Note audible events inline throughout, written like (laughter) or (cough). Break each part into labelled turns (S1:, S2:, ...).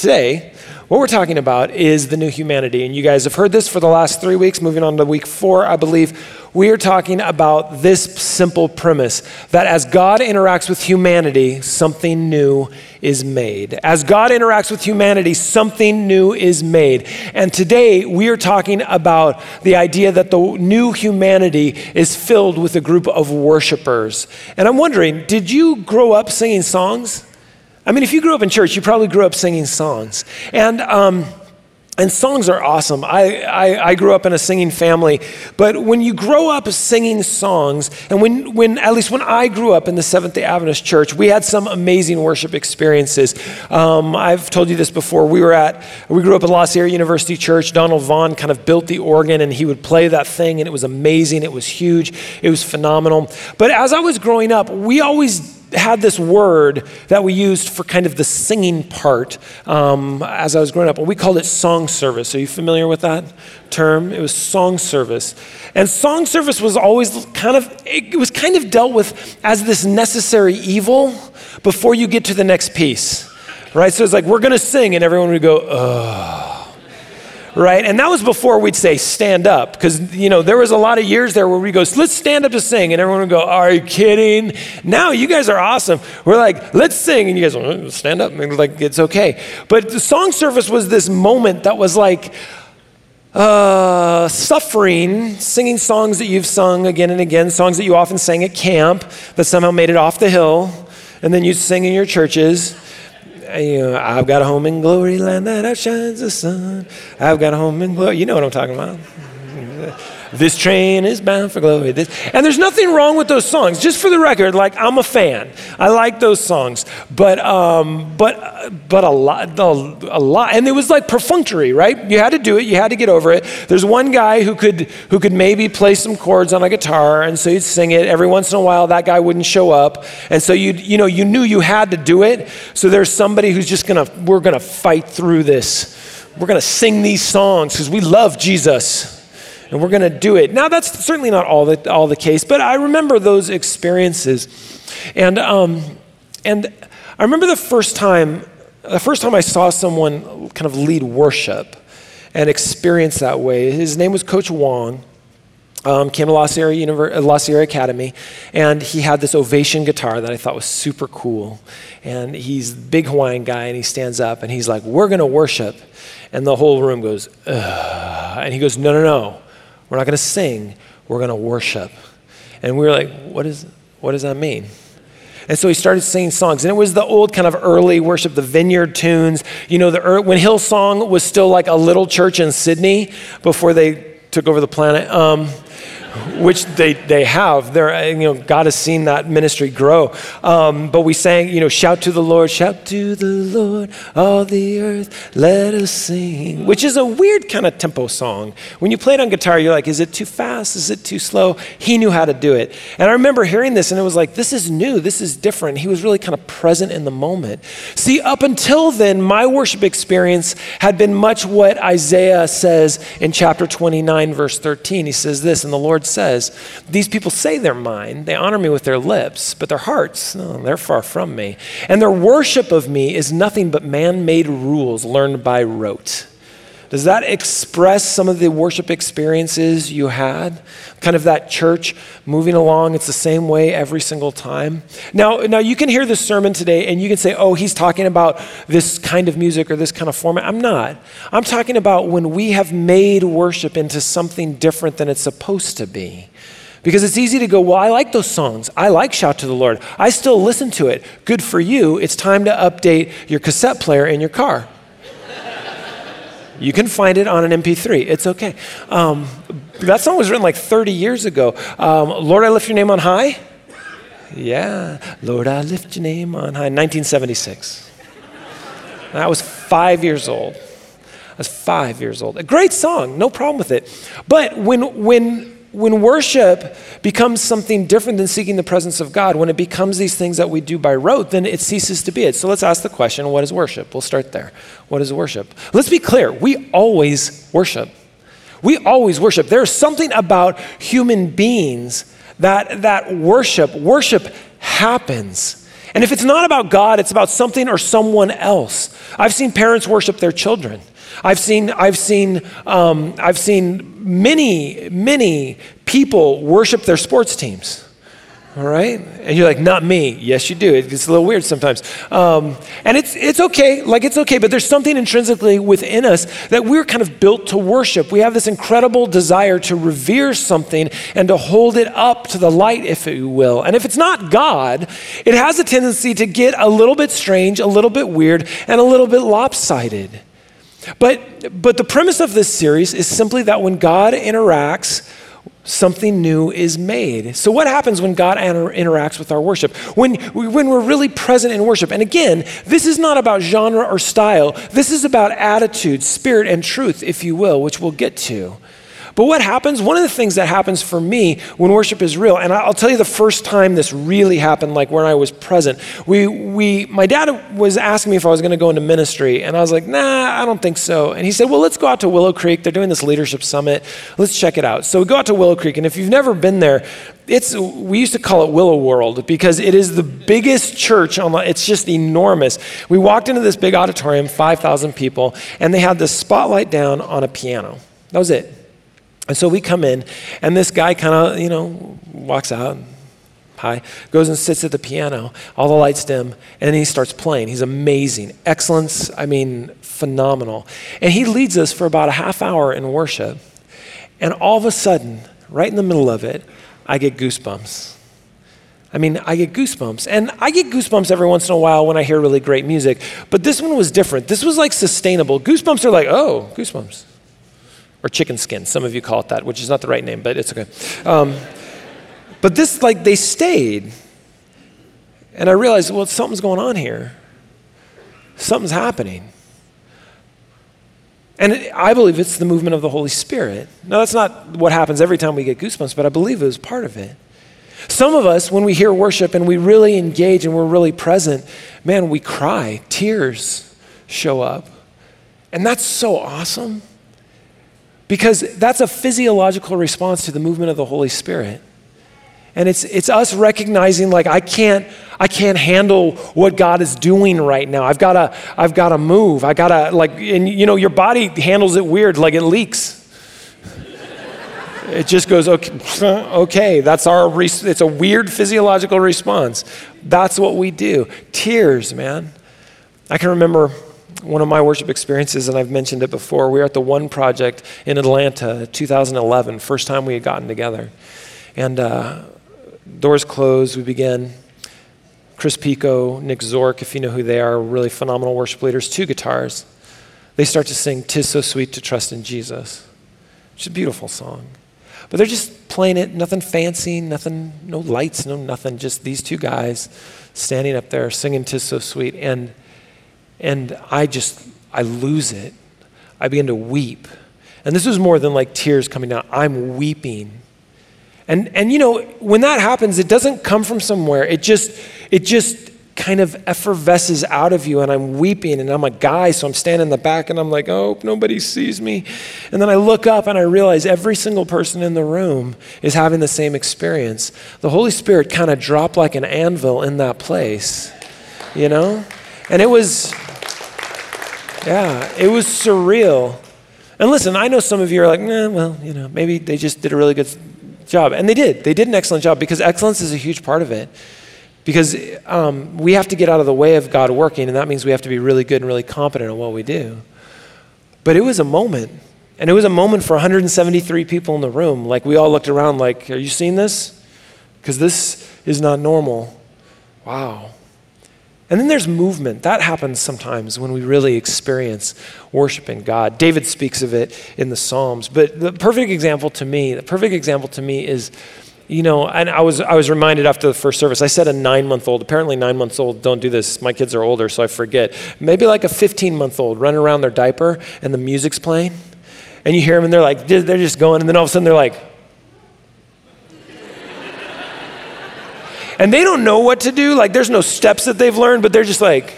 S1: today, what we're talking about is the new humanity. And you guys have heard this for the last three weeks, moving on to week four, I believe. We are talking about this simple premise that as God interacts with humanity, something new is made. As God interacts with humanity, something new is made. And today we are talking about the idea that the new humanity is filled with a group of worshipers. And I'm wondering, did you grow up singing songs? I mean, if you grew up in church, you probably grew up singing songs. And, um, and songs are awesome. I, I, I, grew up in a singing family, but when you grow up singing songs, and when, when at least when I grew up in the Seventh day Adventist church, we had some amazing worship experiences. Um, I've told you this before. We were at, we grew up at La Sierra University Church. Donald Vaughn kind of built the organ, and he would play that thing, and it was amazing. It was huge. It was phenomenal. But as I was growing up, we always had this word that we used for kind of the singing part um, as I was growing up, and we called it song service. Are you familiar with that term? It was song service. And song service was always kind of, it was kind of dealt with as this necessary evil before you get to the next piece, right? So it's like, we're going to sing, and everyone would go, ugh right? And that was before we'd say stand up, because you know there was a lot of years there where we go, let's stand up to sing, and everyone would go, are you kidding? Now you guys are awesome. We're like, let's sing, and you guys go, stand up, and like it's okay. But the song service was this moment that was like. Uh, suffering, singing songs that you've sung again and again, songs that you often sang at camp that somehow made it off the hill, and then you sing in your churches you uh, know, I've got a home in glory land that outshines the sun. I've got a home in glory. You know what I'm talking about. This train is bound for glory. This, and there's nothing wrong with those songs. Just for the record, like I'm a fan. I like those songs, but um, but but a lot, a, lot, and it was like perfunctory, right? You had to do it. You had to get over it. There's one guy who could who could maybe play some chords on a guitar, and so you'd sing it. Every once in a while, that guy wouldn't show up, and so you you know you knew you had to do it. So there's somebody who's just gonna we're gonna fight through this. We're gonna sing these songs because we love Jesus and we're going to do it. Now, that's certainly not all the, all the case, but I remember those experiences. And, um, and I remember the first time, the first time I saw someone kind of lead worship and experience that way. His name was Coach Wong. Um, came to La Sierra, La Sierra Academy, and he had this ovation guitar that I thought was super cool. And he's big Hawaiian guy, and he stands up and he's like, We're going to worship. And the whole room goes, Ugh. And he goes, No, no, no. We're not going to sing, we're going to worship. And we were like, what, is, what does that mean? And so he started singing songs. And it was the old kind of early worship, the vineyard tunes. You know, the, when Hillsong was still like a little church in Sydney before they took over the planet. Um, which they, they have. They're, you know, God has seen that ministry grow. Um, but we sang, you know, shout to the Lord, shout to the Lord, all the earth, let us sing, which is a weird kind of tempo song. When you play it on guitar, you're like, is it too fast? Is it too slow? He knew how to do it. And I remember hearing this, and it was like, this is new, this is different. He was really kind of present in the moment. See, up until then, my worship experience had been much what Isaiah says in chapter 29, verse 13. He says this, and the Lord Lord says, These people say they're mine. They honor me with their lips, but their hearts, no, they're far from me. And their worship of me is nothing but man made rules learned by rote. Does that express some of the worship experiences you had? Kind of that church moving along, it's the same way every single time. Now, now you can hear this sermon today and you can say, oh, he's talking about this kind of music or this kind of format. I'm not. I'm talking about when we have made worship into something different than it's supposed to be. Because it's easy to go, well, I like those songs. I like Shout to the Lord. I still listen to it. Good for you. It's time to update your cassette player in your car. You can find it on an MP3. It's okay. Um, that song was written like 30 years ago. Um, Lord, I lift your name on high. Yeah. Lord, I lift your name on high. 1976. I was five years old. I was five years old. A great song, no problem with it. But when, when when worship becomes something different than seeking the presence of God, when it becomes these things that we do by rote, then it ceases to be it. So let's ask the question what is worship? We'll start there. What is worship? Let's be clear we always worship. We always worship. There's something about human beings that, that worship, worship happens. And if it's not about God, it's about something or someone else. I've seen parents worship their children. I've seen, I've seen, um, I've seen many, many people worship their sports teams. All right? And you're like, not me. Yes, you do. It's a little weird sometimes. Um, and it's, it's okay. Like, it's okay. But there's something intrinsically within us that we're kind of built to worship. We have this incredible desire to revere something and to hold it up to the light, if you will. And if it's not God, it has a tendency to get a little bit strange, a little bit weird, and a little bit lopsided. But, but the premise of this series is simply that when God interacts, something new is made. So, what happens when God inter- interacts with our worship? When, we, when we're really present in worship. And again, this is not about genre or style, this is about attitude, spirit, and truth, if you will, which we'll get to. But what happens? One of the things that happens for me when worship is real, and I'll tell you the first time this really happened, like when I was present. We, we, my dad was asking me if I was going to go into ministry, and I was like, nah, I don't think so. And he said, well, let's go out to Willow Creek. They're doing this leadership summit. Let's check it out. So we go out to Willow Creek, and if you've never been there, it's we used to call it Willow World because it is the biggest church on the, it's just enormous. We walked into this big auditorium, 5,000 people, and they had this spotlight down on a piano. That was it. And so we come in, and this guy kind of, you know, walks out, hi, goes and sits at the piano, all the lights dim, and he starts playing. He's amazing. Excellence, I mean, phenomenal. And he leads us for about a half hour in worship. And all of a sudden, right in the middle of it, I get goosebumps. I mean, I get goosebumps. And I get goosebumps every once in a while when I hear really great music. But this one was different. This was like sustainable. Goosebumps are like, oh, goosebumps or chicken skin. Some of you call it that, which is not the right name, but it's okay. Um, but this, like, they stayed. And I realized, well, something's going on here. Something's happening. And it, I believe it's the movement of the Holy Spirit. Now, that's not what happens every time we get goosebumps, but I believe it was part of it. Some of us, when we hear worship and we really engage and we're really present, man, we cry. Tears show up. And that's so awesome. Because that's a physiological response to the movement of the Holy Spirit. And it's, it's us recognizing like I can't, I can't handle what God is doing right now. I've gotta, I've gotta move. I gotta like, and you know, your body handles it weird, like it leaks. it just goes, okay, (laughs) okay that's our, it's a weird physiological response. That's what we do. Tears, man. I can remember one of my worship experiences, and I've mentioned it before, we were at the One Project in Atlanta, 2011, first time we had gotten together. And uh, doors closed, we began. Chris Picco, Nick Zork, if you know who they are, really phenomenal worship leaders, two guitars. They start to sing Tis So Sweet to Trust in Jesus, which is a beautiful song. But they're just playing it, nothing fancy, nothing, no lights, no nothing, just these two guys standing up there singing Tis So Sweet. And and I just, I lose it. I begin to weep. And this was more than like tears coming down. I'm weeping. And, and you know, when that happens, it doesn't come from somewhere. It just, it just kind of effervesces out of you. And I'm weeping and I'm a guy, so I'm standing in the back and I'm like, oh, nobody sees me. And then I look up and I realize every single person in the room is having the same experience. The Holy Spirit kind of dropped like an anvil in that place, you know? And it was, yeah, it was surreal. And listen, I know some of you are like, nah, well, you know, maybe they just did a really good job. And they did. They did an excellent job because excellence is a huge part of it. Because um, we have to get out of the way of God working, and that means we have to be really good and really competent at what we do. But it was a moment. And it was a moment for 173 people in the room. Like, we all looked around, like, are you seeing this? Because this is not normal. Wow. And then there's movement. That happens sometimes when we really experience worshiping God. David speaks of it in the Psalms. But the perfect example to me, the perfect example to me is, you know, and I was, I was reminded after the first service, I said a nine month old. Apparently, nine months old don't do this. My kids are older, so I forget. Maybe like a 15 month old running around their diaper and the music's playing. And you hear them and they're like, they're just going, and then all of a sudden they're like, and they don't know what to do. Like, there's no steps that they've learned, but they're just like,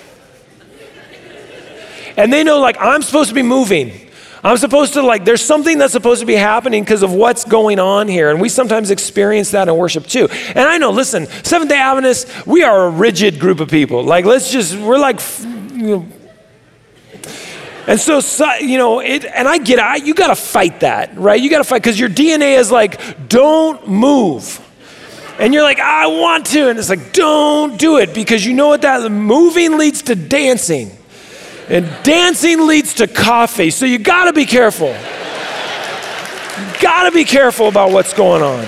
S1: and they know, like, I'm supposed to be moving. I'm supposed to, like, there's something that's supposed to be happening because of what's going on here. And we sometimes experience that in worship too. And I know, listen, Seventh day Adventists, we are a rigid group of people. Like, let's just, we're like, you know, and so, you know, it, and I get it, you got to fight that, right? You got to fight because your DNA is like, don't move. And you're like, I want to. And it's like, don't do it because you know what that moving leads to dancing. And dancing leads to coffee. So you got to be careful. You got to be careful about what's going on.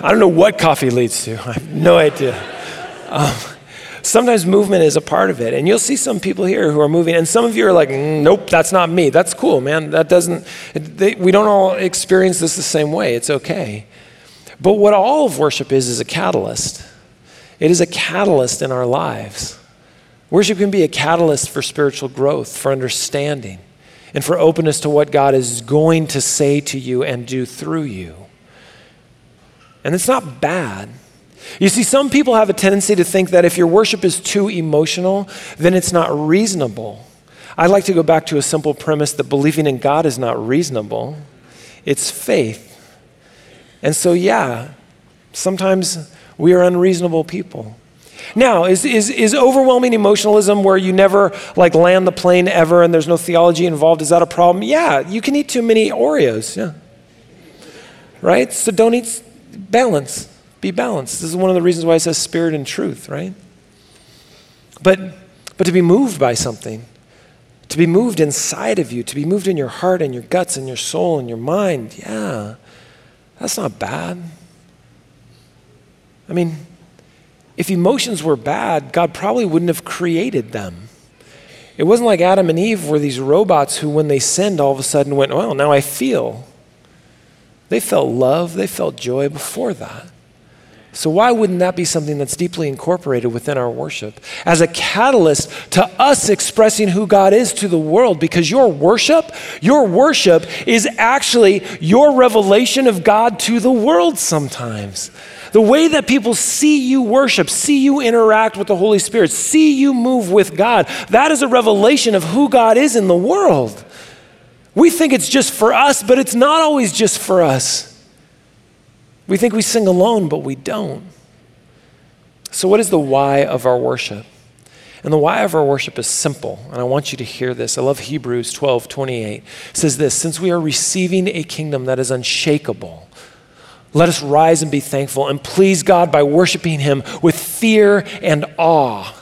S1: I don't know what coffee leads to. (laughs) I have no idea. Um, sometimes movement is a part of it. And you'll see some people here who are moving, and some of you are like, nope, that's not me. That's cool, man. That doesn't, they, we don't all experience this the same way. It's okay. But what all of worship is, is a catalyst. It is a catalyst in our lives. Worship can be a catalyst for spiritual growth, for understanding, and for openness to what God is going to say to you and do through you. And it's not bad. You see, some people have a tendency to think that if your worship is too emotional, then it's not reasonable. I'd like to go back to a simple premise that believing in God is not reasonable, it's faith. And so, yeah, sometimes we are unreasonable people. Now, is, is, is overwhelming emotionalism where you never like land the plane ever and there's no theology involved, is that a problem? Yeah, you can eat too many Oreos, yeah. Right? So don't eat balance. Be balanced. This is one of the reasons why it says spirit and truth, right? But but to be moved by something, to be moved inside of you, to be moved in your heart and your guts and your soul and your mind, yeah. That's not bad. I mean, if emotions were bad, God probably wouldn't have created them. It wasn't like Adam and Eve were these robots who, when they sinned, all of a sudden went, Well, now I feel. They felt love, they felt joy before that. So, why wouldn't that be something that's deeply incorporated within our worship as a catalyst to us expressing who God is to the world? Because your worship, your worship is actually your revelation of God to the world sometimes. The way that people see you worship, see you interact with the Holy Spirit, see you move with God, that is a revelation of who God is in the world. We think it's just for us, but it's not always just for us. We think we sing alone, but we don't. So, what is the why of our worship? And the why of our worship is simple, and I want you to hear this. I love Hebrews 12 28. It says this Since we are receiving a kingdom that is unshakable, let us rise and be thankful and please God by worshiping Him with fear and awe.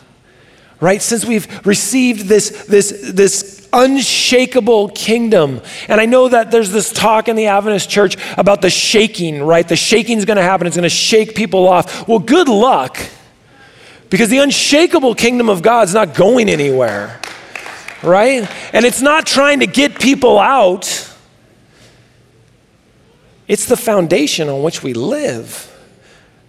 S1: Right? Since we've received this, this, this unshakable kingdom. And I know that there's this talk in the Adventist church about the shaking, right? The shaking is going to happen, it's going to shake people off. Well, good luck, because the unshakable kingdom of God is not going anywhere, right? And it's not trying to get people out, it's the foundation on which we live.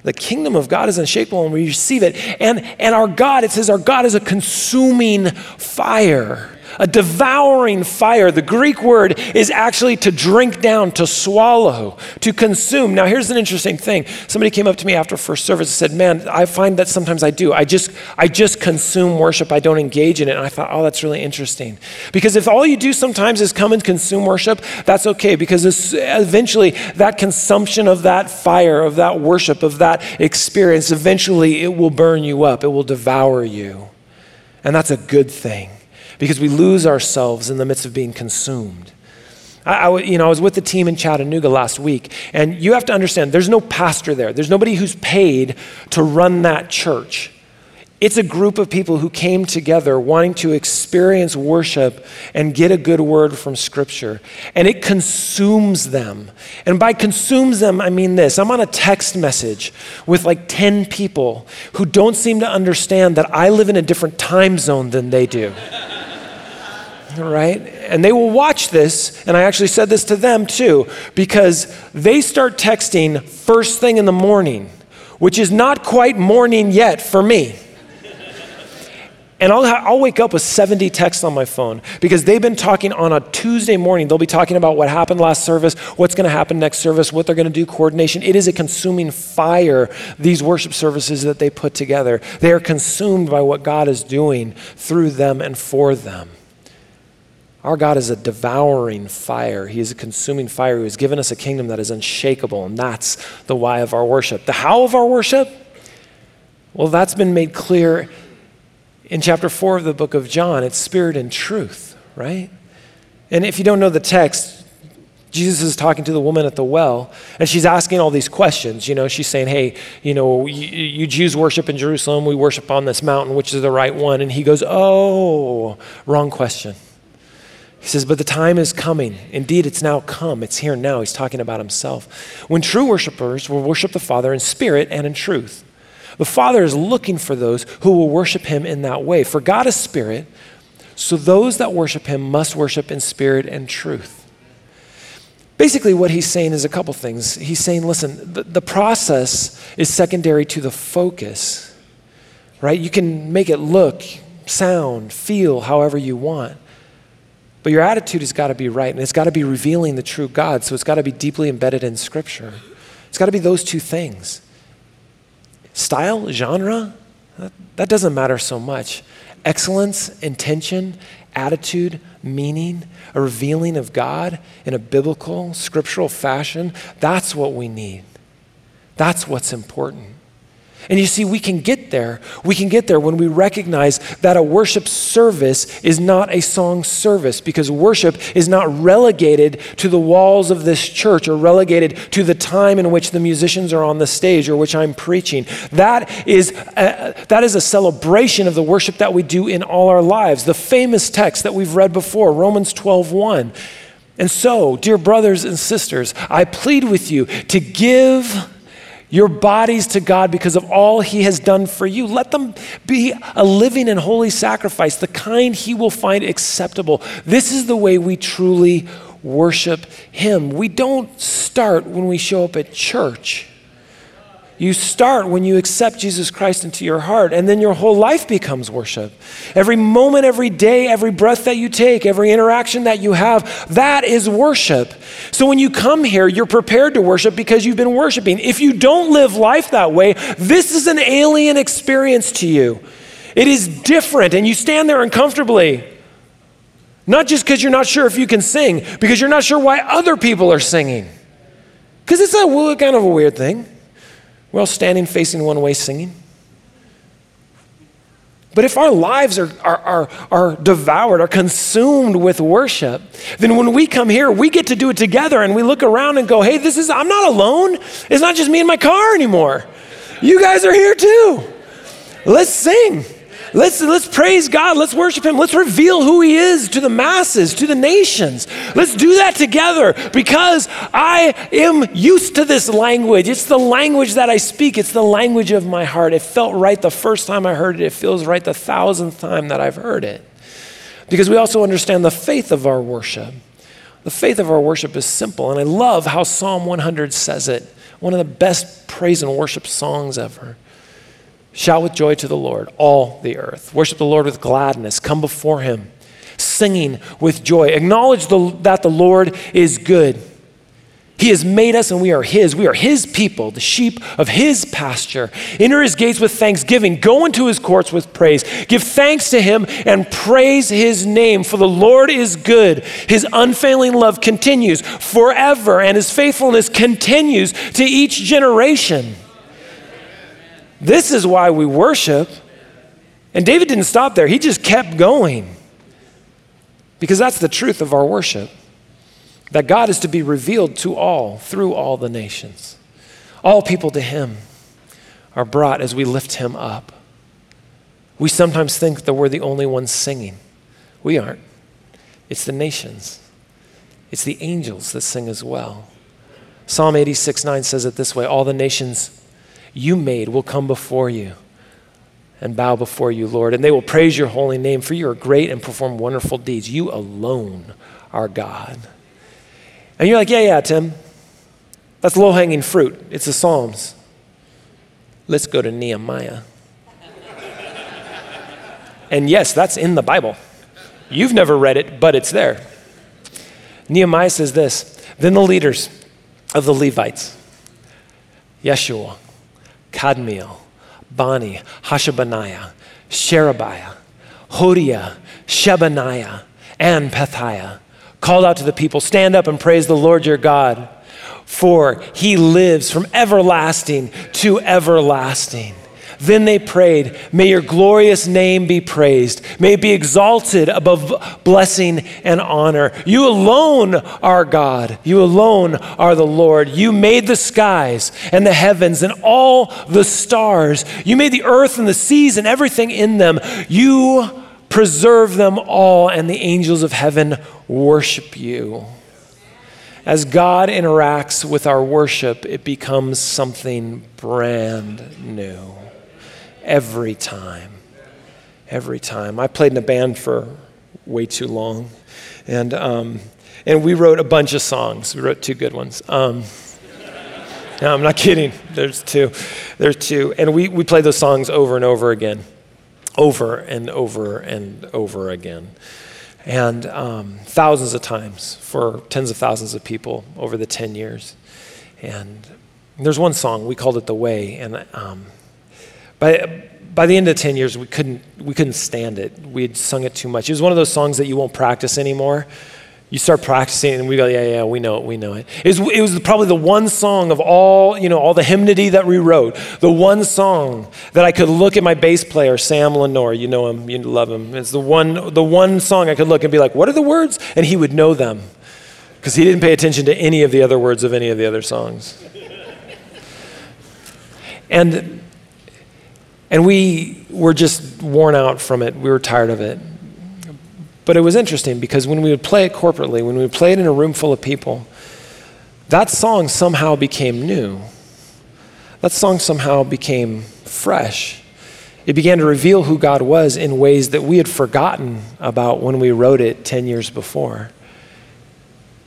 S1: The kingdom of God is unshakable and we receive it. And, and our God, it says, our God is a consuming fire a devouring fire. The Greek word is actually to drink down, to swallow, to consume. Now, here's an interesting thing. Somebody came up to me after first service and said, Man, I find that sometimes I do. I just, I just consume worship, I don't engage in it. And I thought, Oh, that's really interesting. Because if all you do sometimes is come and consume worship, that's okay, because eventually that consumption of that fire, of that worship, of that experience, eventually it will burn you up, it will devour you. And that's a good thing because we lose ourselves in the midst of being consumed. I, I, you know, I was with the team in Chattanooga last week, and you have to understand there's no pastor there, there's nobody who's paid to run that church. It's a group of people who came together wanting to experience worship and get a good word from Scripture. And it consumes them. And by consumes them, I mean this I'm on a text message with like 10 people who don't seem to understand that I live in a different time zone than they do right? And they will watch this, and I actually said this to them too, because they start texting first thing in the morning, which is not quite morning yet for me. And I'll, I'll wake up with 70 texts on my phone because they've been talking on a Tuesday morning. They'll be talking about what happened last service, what's going to happen next service, what they're going to do, coordination. It is a consuming fire, these worship services that they put together. They are consumed by what God is doing through them and for them. Our God is a devouring fire. He is a consuming fire who has given us a kingdom that is unshakable, and that's the why of our worship. The how of our worship? Well, that's been made clear in chapter 4 of the book of John. It's spirit and truth, right? And if you don't know the text, Jesus is talking to the woman at the well, and she's asking all these questions. You know, she's saying, Hey, you know, you, you, Jews worship in Jerusalem, we worship on this mountain, which is the right one? And he goes, Oh, wrong question. He says, But the time is coming. Indeed, it's now come. It's here now. He's talking about himself. When true worshipers will worship the Father in spirit and in truth. The Father is looking for those who will worship him in that way. For God is spirit, so those that worship him must worship in spirit and truth. Basically, what he's saying is a couple things. He's saying, listen, the, the process is secondary to the focus, right? You can make it look, sound, feel however you want. But your attitude has got to be right, and it's got to be revealing the true God. So it's got to be deeply embedded in Scripture. It's got to be those two things. Style, genre, that, that doesn't matter so much. Excellence, intention, attitude, meaning, a revealing of God in a biblical, scriptural fashion, that's what we need. That's what's important. And you see, we can get there. We can get there when we recognize that a worship service is not a song service because worship is not relegated to the walls of this church or relegated to the time in which the musicians are on the stage or which I'm preaching. That is a, that is a celebration of the worship that we do in all our lives. The famous text that we've read before, Romans 12 1. And so, dear brothers and sisters, I plead with you to give your bodies to God because of all He has done for you. Let them be a living and holy sacrifice, the kind He will find acceptable. This is the way we truly worship Him. We don't start when we show up at church. You start when you accept Jesus Christ into your heart, and then your whole life becomes worship. Every moment, every day, every breath that you take, every interaction that you have, that is worship. So when you come here, you're prepared to worship because you've been worshiping. If you don't live life that way, this is an alien experience to you. It is different, and you stand there uncomfortably. Not just because you're not sure if you can sing, because you're not sure why other people are singing. Because it's a kind of a weird thing. We're all standing facing one way singing. But if our lives are, are, are, are, devoured, are consumed with worship, then when we come here, we get to do it together and we look around and go, hey, this is, I'm not alone. It's not just me in my car anymore. You guys are here too. Let's sing. Let's, let's praise God. Let's worship Him. Let's reveal who He is to the masses, to the nations. Let's do that together because I am used to this language. It's the language that I speak, it's the language of my heart. It felt right the first time I heard it, it feels right the thousandth time that I've heard it. Because we also understand the faith of our worship. The faith of our worship is simple, and I love how Psalm 100 says it. One of the best praise and worship songs ever. Shout with joy to the Lord, all the earth. Worship the Lord with gladness. Come before him, singing with joy. Acknowledge the, that the Lord is good. He has made us and we are His. We are His people, the sheep of His pasture. Enter His gates with thanksgiving. Go into His courts with praise. Give thanks to Him and praise His name, for the Lord is good. His unfailing love continues forever, and His faithfulness continues to each generation. This is why we worship. And David didn't stop there, he just kept going. Because that's the truth of our worship that God is to be revealed to all through all the nations. All people to Him are brought as we lift Him up. We sometimes think that we're the only ones singing. We aren't. It's the nations, it's the angels that sing as well. Psalm 86 9 says it this way All the nations you made will come before you and bow before you, Lord. And they will praise your holy name, for you are great and perform wonderful deeds. You alone are God. And you're like, yeah, yeah, Tim. That's low hanging fruit. It's the Psalms. Let's go to Nehemiah. (laughs) and yes, that's in the Bible. You've never read it, but it's there. Nehemiah says this Then the leaders of the Levites, Yeshua, Kadmiel, Bani, Hashabaniah, Sherebiah, Hodiah, Shebaniah, and Pethiah, called out to the people, Stand up and praise the Lord your God, for he lives from everlasting to everlasting. Then they prayed, May your glorious name be praised. May it be exalted above blessing and honor. You alone are God. You alone are the Lord. You made the skies and the heavens and all the stars. You made the earth and the seas and everything in them. You preserve them all, and the angels of heaven worship you. As God interacts with our worship, it becomes something brand new every time. Every time. I played in a band for way too long. And, um, and we wrote a bunch of songs. We wrote two good ones. Um, (laughs) no, I'm not kidding. There's two. There's two. And we, we played those songs over and over again. Over and over and over again. And um, thousands of times for tens of thousands of people over the 10 years. And there's one song, we called it The Way. And um, by, by the end of 10 years, we couldn't, we couldn't stand it. We had sung it too much. It was one of those songs that you won't practice anymore. You start practicing, and we go, yeah, yeah, we know it, we know it. It was, it was probably the one song of all, you know, all the hymnody that we wrote, the one song that I could look at my bass player, Sam Lenore, you know him, you love him. It's the one, the one song I could look and be like, what are the words? And he would know them because he didn't pay attention to any of the other words of any of the other songs. And and we were just worn out from it. We were tired of it. But it was interesting because when we would play it corporately, when we would play it in a room full of people, that song somehow became new. That song somehow became fresh. It began to reveal who God was in ways that we had forgotten about when we wrote it 10 years before.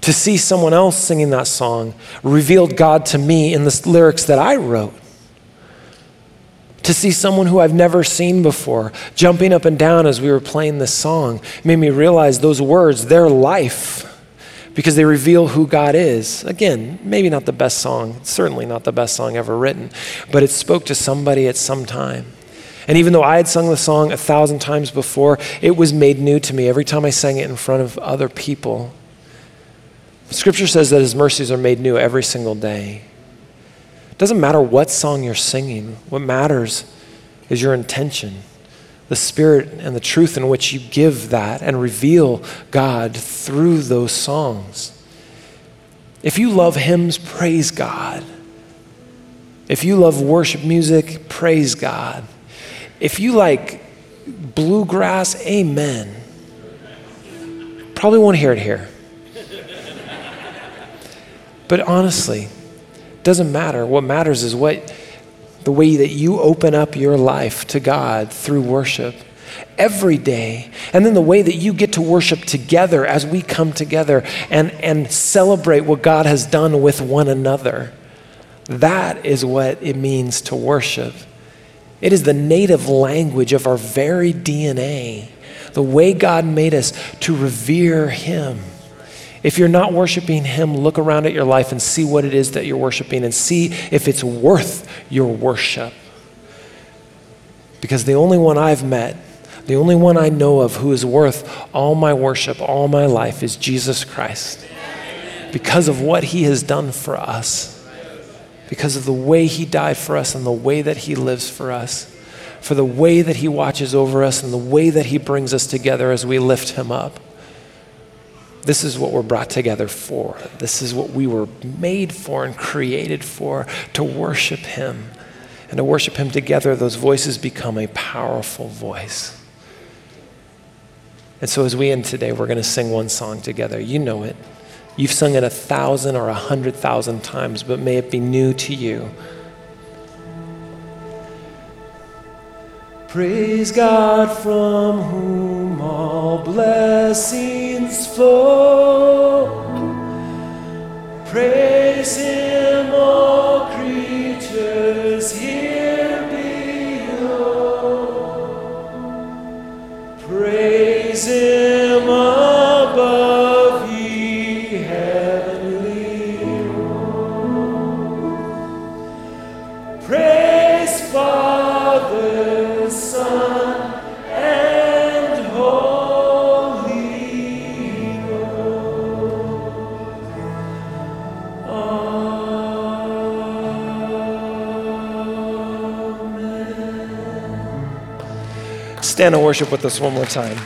S1: To see someone else singing that song revealed God to me in the lyrics that I wrote to see someone who I've never seen before jumping up and down as we were playing this song made me realize those words, their life, because they reveal who God is. Again, maybe not the best song, certainly not the best song ever written, but it spoke to somebody at some time. And even though I had sung the song a thousand times before, it was made new to me every time I sang it in front of other people. Scripture says that His mercies are made new every single day doesn't matter what song you're singing, what matters is your intention, the spirit and the truth in which you give that and reveal God through those songs. If you love hymns, praise God. If you love worship music, praise God. If you like bluegrass, amen. Probably won't hear it here. But honestly, doesn't matter. What matters is what the way that you open up your life to God through worship every day. And then the way that you get to worship together as we come together and, and celebrate what God has done with one another. That is what it means to worship. It is the native language of our very DNA, the way God made us to revere Him. If you're not worshiping Him, look around at your life and see what it is that you're worshiping and see if it's worth your worship. Because the only one I've met, the only one I know of who is worth all my worship, all my life, is Jesus Christ. Because of what He has done for us, because of the way He died for us and the way that He lives for us, for the way that He watches over us and the way that He brings us together as we lift Him up. This is what we're brought together for. This is what we were made for and created for to worship Him. And to worship Him together, those voices become a powerful voice. And so, as we end today, we're going to sing one song together. You know it. You've sung it a thousand or a hundred thousand times, but may it be new to you. Praise God from whom all blessings flow. Praise stand and worship with us one more time?